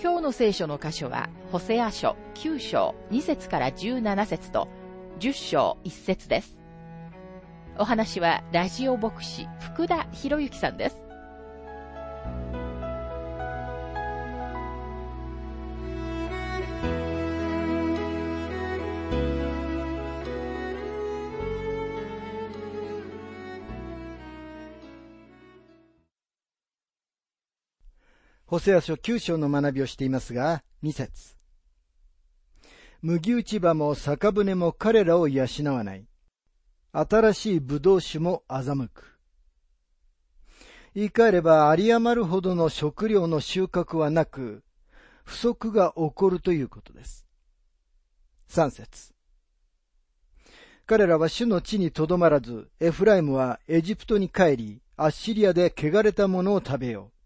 今日の聖書の箇所は、ホセア書9章2節から17節と、10章1節です。お話は、ラジオ牧師、福田博之さんです。ホセア書9章の学びをしていますが、2節麦打ち場も酒舟も彼らを養わない。新しい葡萄酒も欺く。言い換えれば、有り余るほどの食料の収穫はなく、不足が起こるということです。3節彼らは主の地にとどまらず、エフライムはエジプトに帰り、アッシリアで汚れたものを食べよう。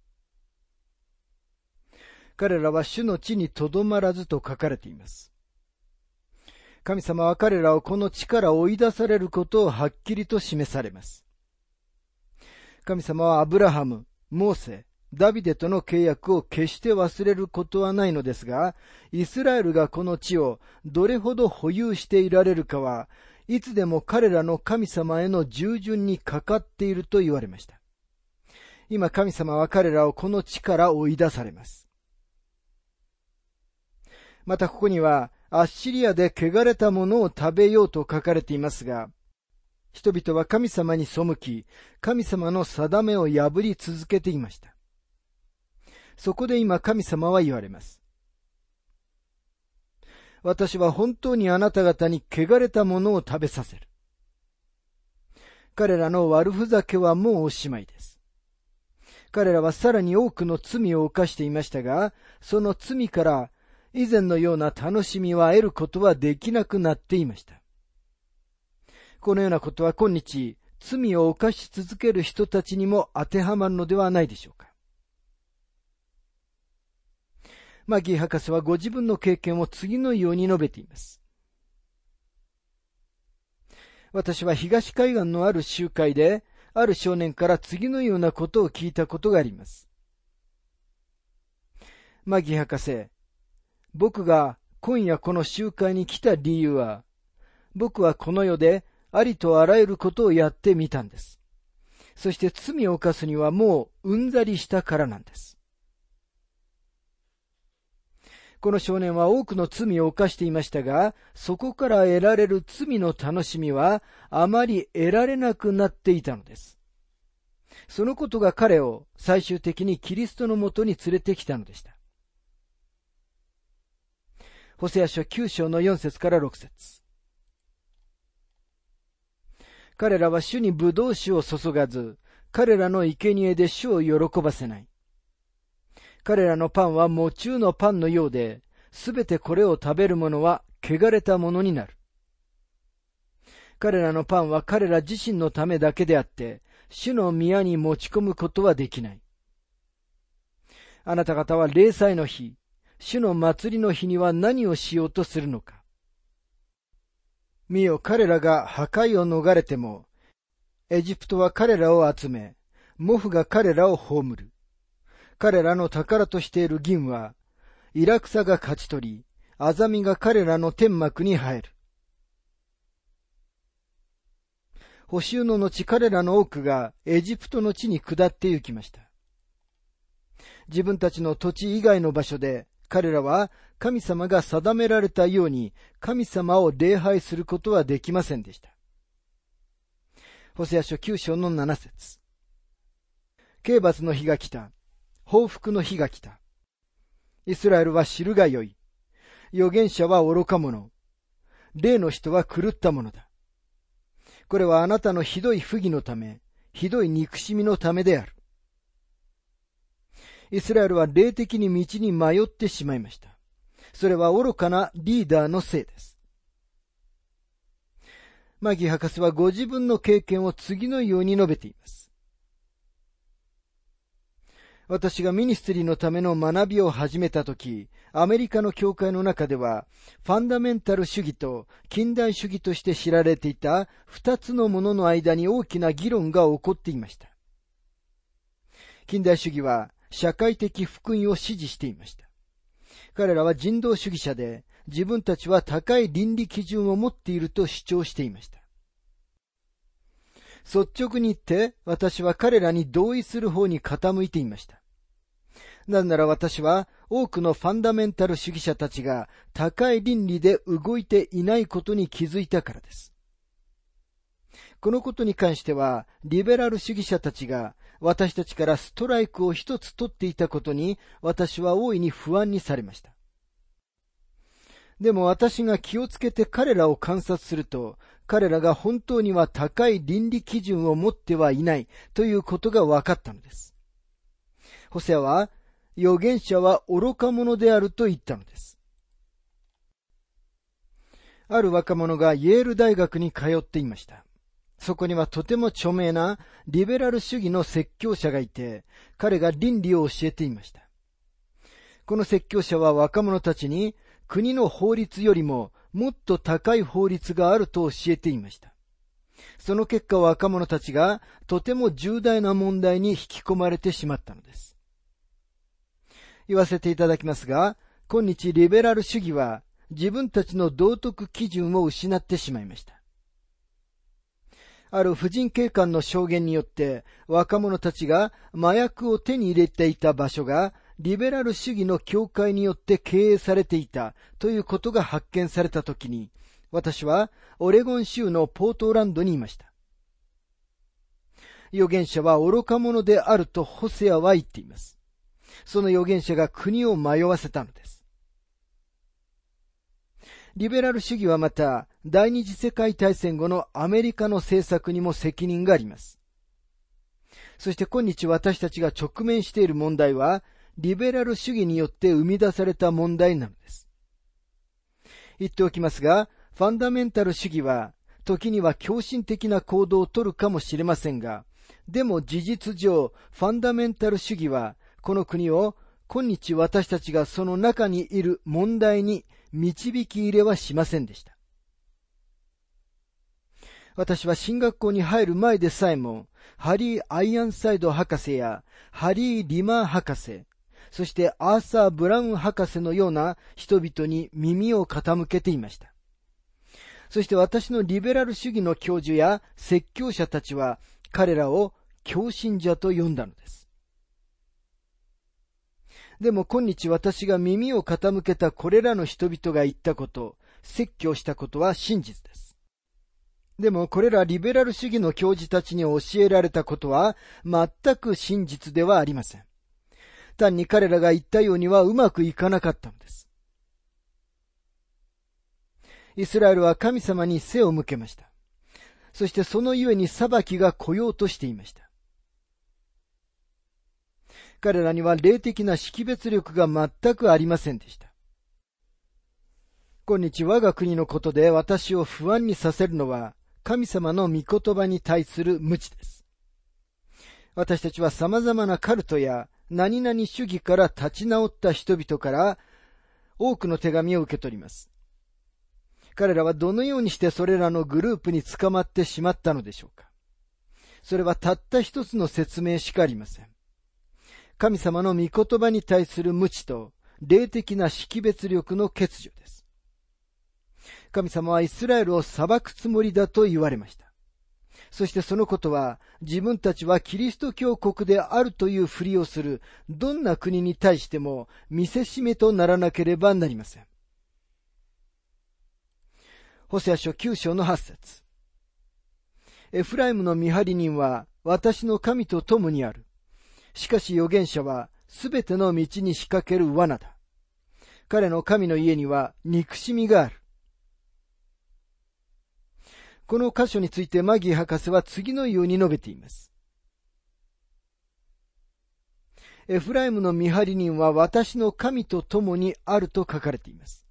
彼らは主の地にとどまらずと書かれています。神様は彼らをこの地から追い出されることをはっきりと示されます。神様はアブラハム、モーセ、ダビデとの契約を決して忘れることはないのですが、イスラエルがこの地をどれほど保有していられるかは、いつでも彼らの神様への従順にかかっていると言われました。今神様は彼らをこの地から追い出されます。またここには、アッシリアで汚れたものを食べようと書かれていますが、人々は神様に背き、神様の定めを破り続けていました。そこで今神様は言われます。私は本当にあなた方に汚れたものを食べさせる。彼らの悪ふざけはもうおしまいです。彼らはさらに多くの罪を犯していましたが、その罪から以前のような楽しみは得ることはできなくなっていました。このようなことは今日、罪を犯し続ける人たちにも当てはまるのではないでしょうか。マギー博士はご自分の経験を次のように述べています。私は東海岸のある集会で、ある少年から次のようなことを聞いたことがあります。マギ博士、僕が今夜この集会に来た理由は、僕はこの世でありとあらゆることをやってみたんです。そして罪を犯すにはもううんざりしたからなんです。この少年は多くの罪を犯していましたが、そこから得られる罪の楽しみはあまり得られなくなっていたのです。そのことが彼を最終的にキリストのもとに連れてきたのでした。ホセア書9章の4節から6節彼らは主に葡萄酒を注がず、彼らの生贄で主を喜ばせない。彼らのパンは喪中のパンのようで、すべてこれを食べる者は汚れたものになる。彼らのパンは彼ら自身のためだけであって、主の宮に持ち込むことはできない。あなた方は霊祭の日、主の祭りの日には何をしようとするのか。見よ、彼らが破壊を逃れても、エジプトは彼らを集め、モフが彼らを葬る。彼らの宝としている銀は、イラクサが勝ち取り、アザミが彼らの天幕に入る。補修の後彼らの多くがエジプトの地に下って行きました。自分たちの土地以外の場所で彼らは神様が定められたように神様を礼拝することはできませんでした。ホセア書9章の7節刑罰の日が来た。報復の日が来た。イスラエルは知るがよい。預言者は愚か者。霊の人は狂ったものだ。これはあなたのひどい不義のため、ひどい憎しみのためである。イスラエルは霊的に道に迷ってしまいました。それは愚かなリーダーのせいです。マギ博士はご自分の経験を次のように述べています。私がミニストリーのための学びを始めたとき、アメリカの教会の中では、ファンダメンタル主義と近代主義として知られていた二つのものの間に大きな議論が起こっていました。近代主義は社会的福音を支持していました。彼らは人道主義者で、自分たちは高い倫理基準を持っていると主張していました。率直に言って、私は彼らに同意する方に傾いていました。なぜなら私は多くのファンダメンタル主義者たちが高い倫理で動いていないことに気づいたからです。このことに関しては、リベラル主義者たちが私たちからストライクを一つ取っていたことに私は大いに不安にされました。でも私が気をつけて彼らを観察すると、彼らが本当には高い倫理基準を持ってはいないということが分かったのです。ホセアは、預言者は愚か者であると言ったのです。ある若者がイェール大学に通っていました。そこにはとても著名なリベラル主義の説教者がいて、彼が倫理を教えていました。この説教者は若者たちに国の法律よりももっと高い法律があると教えていました。その結果若者たちがとても重大な問題に引き込まれてしまったのです。言わせていただきますが、今日リベラル主義は自分たちの道徳基準を失ってしまいました。ある婦人警官の証言によって若者たちが麻薬を手に入れていた場所がリベラル主義の教会によって経営されていたということが発見されたときに、私はオレゴン州のポートランドにいました。預言者は愚か者であるとホセアは言っています。その預言者が国を迷わせたのです。リベラル主義はまた、第二次世界大戦後のアメリカの政策にも責任があります。そして今日私たちが直面している問題は、リベラル主義によって生み出された問題なのです。言っておきますが、ファンダメンタル主義は、時には狂信的な行動をとるかもしれませんが、でも事実上、ファンダメンタル主義は、この国を今日私たちがその中にいる問題に導き入れはしませんでした。私は進学校に入る前でさえも、ハリー・アイアンサイド博士や、ハリー・リマー博士、そしてアーサー・ブラウン博士のような人々に耳を傾けていました。そして私のリベラル主義の教授や説教者たちは彼らを教信者と呼んだのです。でも今日私が耳を傾けたこれらの人々が言ったこと、説教したことは真実です。でもこれらリベラル主義の教授たちに教えられたことは全く真実ではありません。単に彼らが言ったようにはうまくいかなかったのです。イスラエルは神様に背を向けました。そしてそのゆえに裁きが来ようとしていました。彼らには霊的な識別力が全くありませんでした。今日我が国のことで私を不安にさせるのは神様の御言葉に対する無知です。私たちは様々なカルトや何々主義から立ち直った人々から多くの手紙を受け取ります。彼らはどのようにしてそれらのグループに捕まってしまったのでしょうかそれはたった一つの説明しかありません。神様の御言葉に対する無知と霊的な識別力の欠如です。神様はイスラエルを裁くつもりだと言われました。そしてそのことは自分たちはキリスト教国であるというふりをするどんな国に対しても見せしめとならなければなりません。ホセア書9章の8節エフライムの見張り人は私の神と共にある。しかし預言者はすべての道に仕掛ける罠だ。彼の神の家には憎しみがある。この箇所についてマギー博士は次のように述べています。エフライムの見張り人は私の神と共にあると書かれています。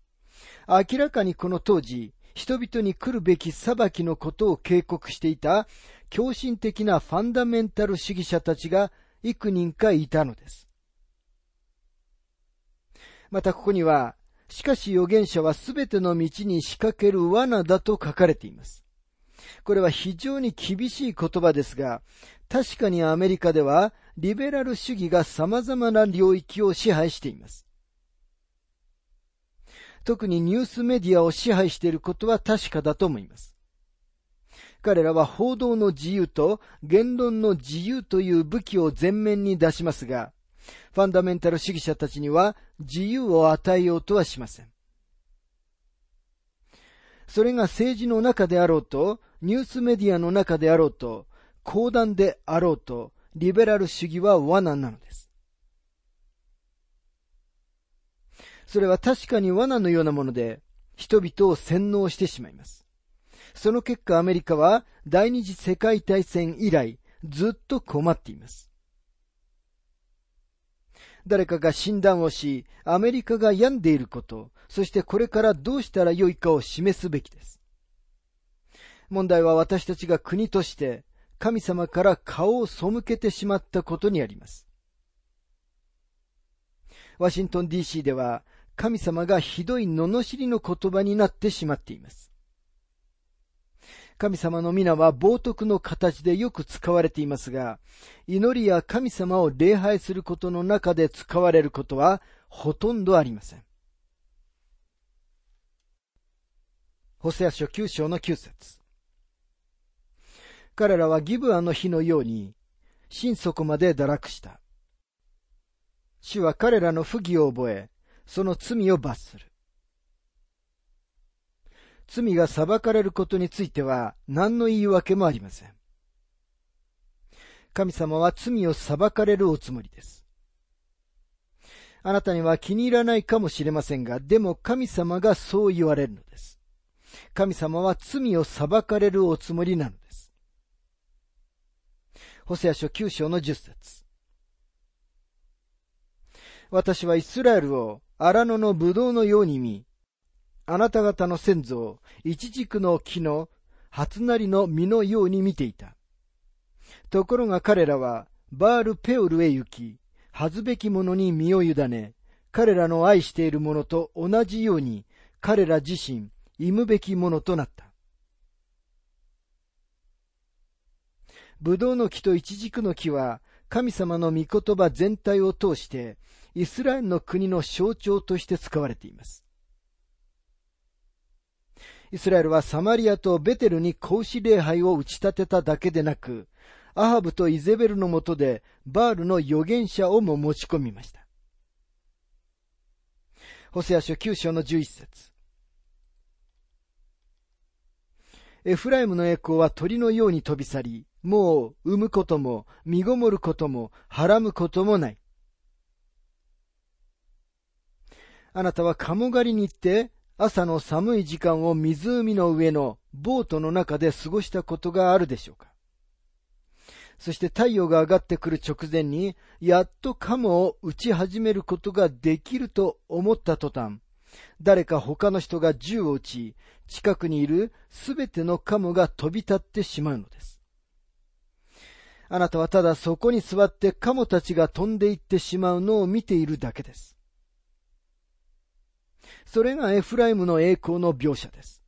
明らかにこの当時、人々に来るべき裁きのことを警告していた狂信的なファンダメンタル主義者たちが幾人かいたのです。またここには、しかし預言者はすべての道に仕掛ける罠だと書かれています。これは非常に厳しい言葉ですが、確かにアメリカではリベラル主義が様々な領域を支配しています。特にニュースメディアを支配していることは確かだと思います。彼らは報道の自由と言論の自由という武器を前面に出しますが、ファンダメンタル主義者たちには自由を与えようとはしません。それが政治の中であろうと、ニュースメディアの中であろうと、講談であろうと、リベラル主義は罠なのです。それは確かに罠のようなもので、人々を洗脳してしまいます。その結果アメリカは第二次世界大戦以来ずっと困っています。誰かが診断をし、アメリカが病んでいること、そしてこれからどうしたらよいかを示すべきです。問題は私たちが国として神様から顔を背けてしまったことにあります。ワシントン DC では神様がひどい罵りの言葉になってしまっています。神様の皆は冒涜の形でよく使われていますが、祈りや神様を礼拝することの中で使われることはほとんどありません。ホセア書9章の9節彼らはギブアの日のように、心底まで堕落した。主は彼らの不義を覚え、その罪を罰する。罪が裁かれることについては何の言い訳もありません。神様は罪を裁かれるおつもりです。あなたには気に入らないかもしれませんが、でも神様がそう言われるのです。神様は罪を裁かれるおつもりなのです。ホセア書9章の10節私はイスラエルを荒野のブドウのように見、あなた方の先祖を一軸の木の初なりの実のように見ていた。ところが彼らはバールペオルへ行き、恥ずべき者に身を委ね、彼らの愛している者と同じように彼ら自身、忌むべきものとなった。ブドウの木とイチジクの木は神様の御言葉全体を通してイスラエルの国の象徴として使われています。イスラエルはサマリアとベテルに格子礼拝を打ち立てただけでなく、アハブとイゼベルのもとでバールの預言者をも持ち込みました。ホセア書9章の11節エフライムの栄光は鳥のように飛び去り、もう産むことも、身ごもることも、はらむこともない。あなたは鴨狩りに行って、朝の寒い時間を湖の上のボートの中で過ごしたことがあるでしょうか？そして太陽が上がってくる直前に、やっとカモを撃ち始めることができると思った途端、誰か他の人が銃を撃ち、近くにいるすべてのカモが飛び立ってしまうのです。あなたはただそこに座ってカモたちが飛んでいってしまうのを見ているだけです。それがエフライムの栄光の描写です。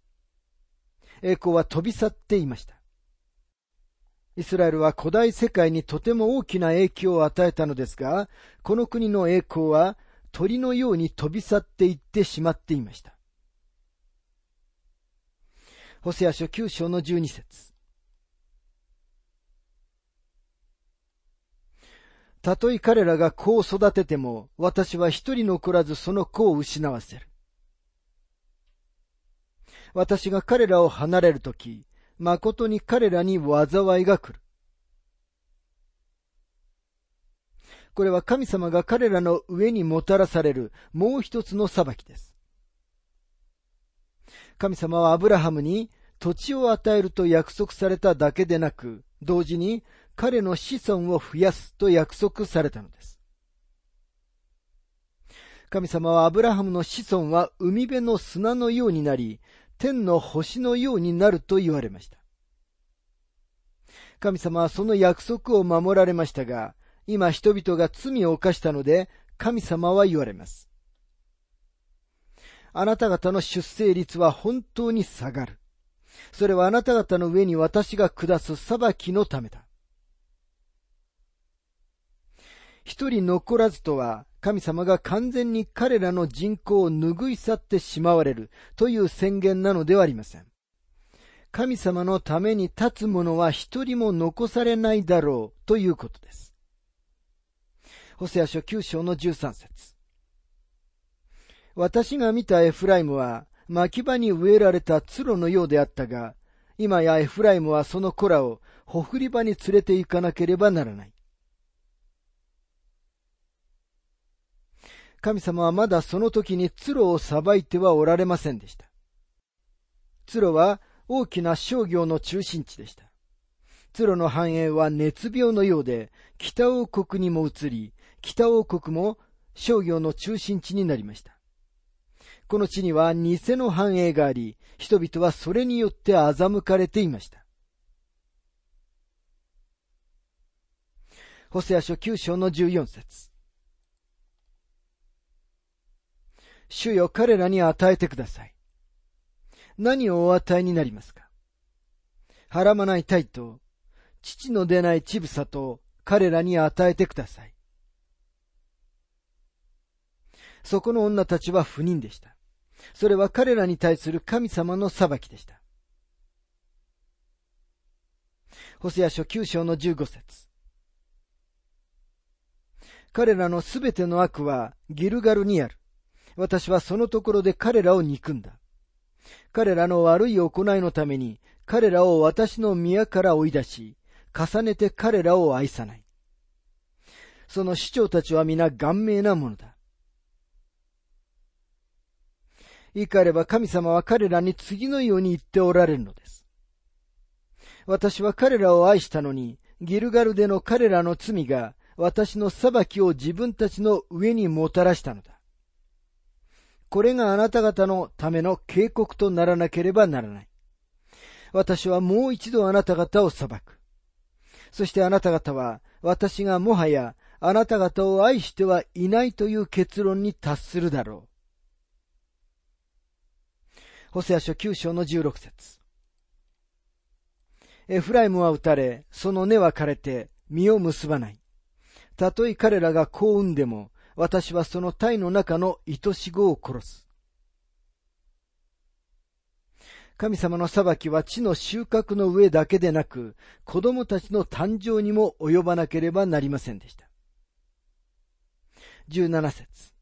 栄光は飛び去っていました。イスラエルは古代世界にとても大きな影響を与えたのですが、この国の栄光は鳥のように飛び去っていってしまっていました。ホセア書9章の12節たとえ彼らが子を育てても、私は一人残らずその子を失わせる。私が彼らを離れるとき、誠に彼らに災いが来る。これは神様が彼らの上にもたらされるもう一つの裁きです。神様はアブラハムに土地を与えると約束されただけでなく、同時に彼の子孫を増やすと約束されたのです。神様はアブラハムの子孫は海辺の砂のようになり、天の星のようになると言われました。神様はその約束を守られましたが、今人々が罪を犯したので、神様は言われます。あなた方の出生率は本当に下がる。それはあなた方の上に私が下す裁きのためだ。一人残らずとは、神様が完全に彼らの人口を拭い去ってしまわれるという宣言なのではありません。神様のために立つ者は一人も残されないだろうということです。ホセア書9章の13節私が見たエフライムは牧場に植えられた鶴のようであったが、今やエフライムはその子らをほふり場に連れて行かなければならない。神様はまだその時に鶴を裁いてはおられませんでした。鶴は大きな商業の中心地でした。鶴の繁栄は熱病のようで、北王国にも移り、北王国も商業の中心地になりました。この地には偽の繁栄があり、人々はそれによって欺かれていました。ホセア書9章の14節主よ彼らに与えてください。何をお与えになりますか？はらまない体と、父の出ない乳房と彼らに与えてください。そこの女たちは不妊でした。それは彼らに対する神様の裁きでした。ホセア書9章の15節彼らのすべての悪はギルガルにある。私はそのところで彼らを憎んだ。彼らの悪い行いのために彼らを私の宮から追い出し、重ねて彼らを愛さない。その市長たちは皆顔面なものだ。言い換えれば神様は彼らに次のように言っておられるのです。私は彼らを愛したのに、ギルガルでの彼らの罪が私の裁きを自分たちの上にもたらしたのだ。これがあなた方のための警告とならなければならない。私はもう一度あなた方を裁く。そしてあなた方は、私がもはやあなた方を愛してはいないという結論に達するだろう。ホセア書9章の16節エフライムは撃たれ、その根は枯れて、実を結ばない。たとえ彼らが幸運でも、私はその体の中の愛し子を殺す。神様の裁きは地の収穫の上だけでなく、子供たちの誕生にも及ばなければなりませんでした。17節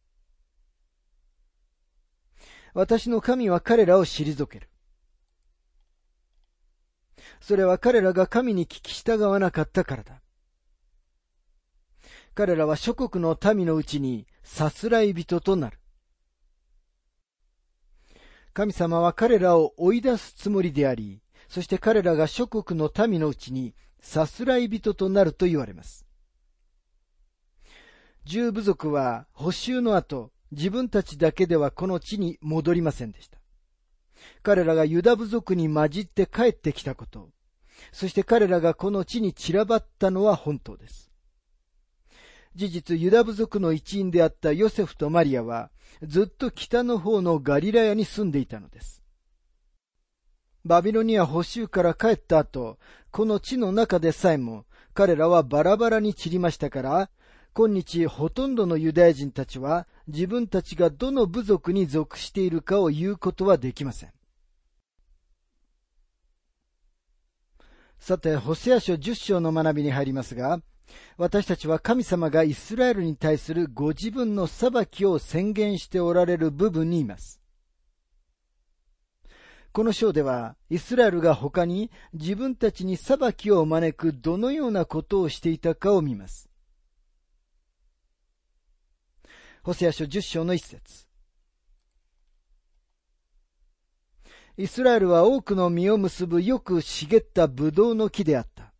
私の神は彼らを退ける。それは彼らが神に聞き従わなかったからだ。彼らは諸国の民のうちにさすらい人となる。神様は彼らを追い出すつもりであり、そして彼らが諸国の民のうちにさすらい人となると言われます。十部族は補修の後、自分たちだけではこの地に戻りませんでした。彼らがユダ部族に混じって帰ってきたこと、そして彼らがこの地に散らばったのは本当です。事実ユダ部族の一員であったヨセフとマリアは、ずっと北の方のガリラヤに住んでいたのです。バビロニア補修から帰った後、この地の中でさえも、彼らはバラバラに散りましたから、今日ほとんどのユダヤ人たちは自分たちがどの部族に属しているかを言うことはできません。さて、ホセア書10章の学びに入りますが、私たちは神様がイスラエルに対するご自分の裁きを宣言しておられる部分にいます。この章では、イスラエルが他に自分たちに裁きを招くどのようなことをしていたかを見ます。ホセア書10章の一節イスラエルは多くの実を結ぶよく茂ったブドウの木であった。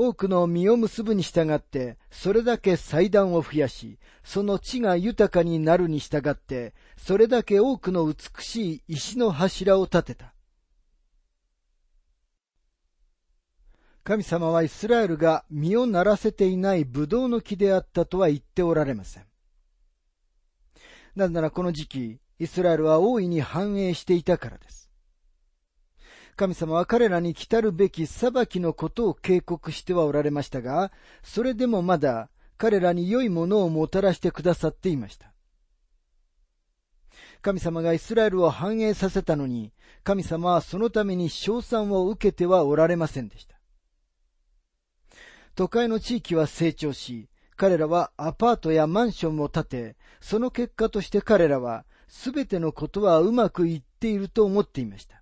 多くの実を結ぶに従って、それだけ祭壇を増やし、その地が豊かになるに従って、それだけ多くの美しい石の柱を立てた。神様はイスラエルが実をならせていないブドウの木であったとは言っておられません。なぜならこの時期、イスラエルは大いに繁栄していたからです。神様は彼らに来たるべき裁きのことを警告してはおられましたが、それでもまだ彼らに良いものをもたらしてくださっていました。神様がイスラエルを繁栄させたのに、神様はそのために賞賛を受けてはおられませんでした。都会の地域は成長し、彼らはアパートやマンションを建て、その結果として彼らはすべてのことはうまくいっていると思っていました。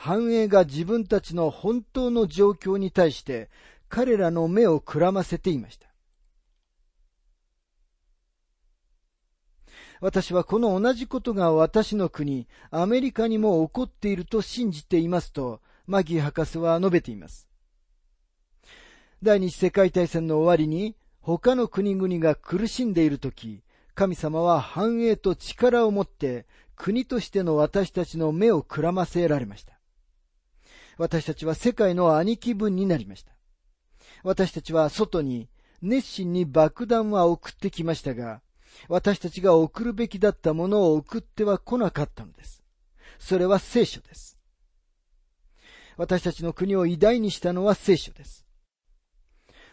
繁栄が自分たちの本当の状況に対して彼らの目をくらませていました。私はこの同じことが私の国、アメリカにも起こっていると信じていますと、マギー博士は述べています。第二次世界大戦の終わりに、他の国々が苦しんでいるとき、神様は繁栄と力を持って国としての私たちの目をくらませられました。私たちは世界の兄貴分になりました。私たちは外に熱心に爆弾は送ってきましたが、私たちが送るべきだったものを送っては来なかったのです。それは聖書です。私たちの国を偉大にしたのは聖書です。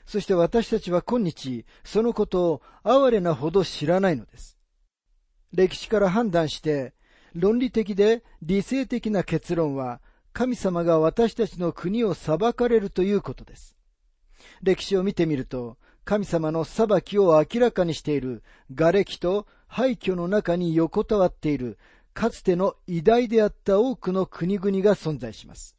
そして私たちは今日、そのことを哀れなほど知らないのです。歴史から判断して、論理的で理性的な結論は神様が私たちの国を裁かれるということです。歴史を見てみると、神様の裁きを明らかにしている瓦礫と廃墟の中に横たわっているかつての偉大であった多くの国々が存在します。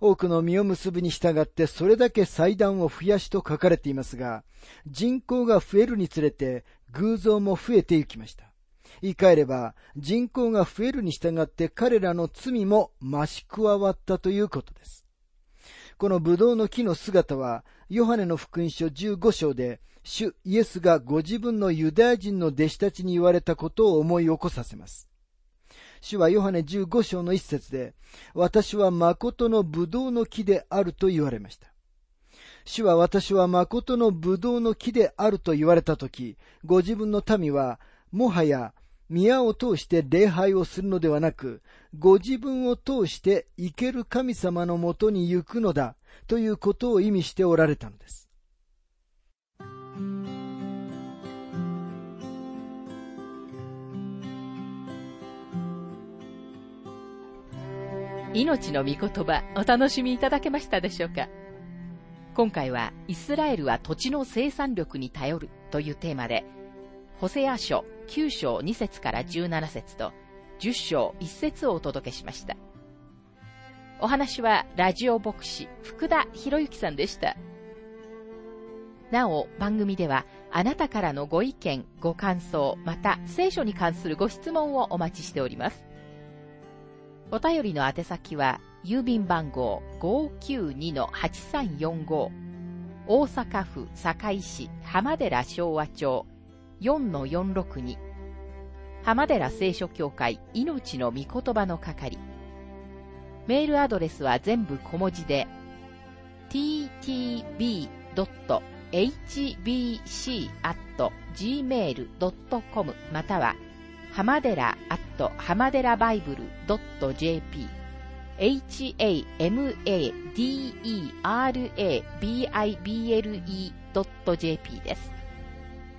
多くの実を結ぶに従ってそれだけ祭壇を増やしと書かれていますが、人口が増えるにつれて偶像も増えていきました。言い換えれば、人口が増えるに従って彼らの罪も増し加わったということです。このブドウの木の姿は、ヨハネの福音書15章で、主イエスがご自分のユダヤ人の弟子たちに言われたことを思い起こさせます。主はヨハネ15章の一節で、私は誠のブドウの木であると言われました。主は私は誠のブドウの木であると言われたとき、ご自分の民は、もはや宮を通して礼拝をするのではなく、ご自分を通して生ける神様のもとに行くのだということを意味しておられたのです。命の御言葉お楽しみいただけましたでしょうか？今回はイスラエルは土地の生産力に頼るというテーマでホセア書9章2節から17節と10章1節をお届けしました。お話はラジオ牧師福田博之さんでした。なお、番組ではあなたからのご意見、ご感想、また聖書に関するご質問をお待ちしております。お便りの宛先は、郵便番号592-8345大阪府堺市浜寺昭和町4-462浜寺聖書協会命の御言葉の係。メールアドレスは全部小文字で ttb.hbc.gmail.com または浜寺 at 浜寺バイブル .jp hamadera.bible.jp です。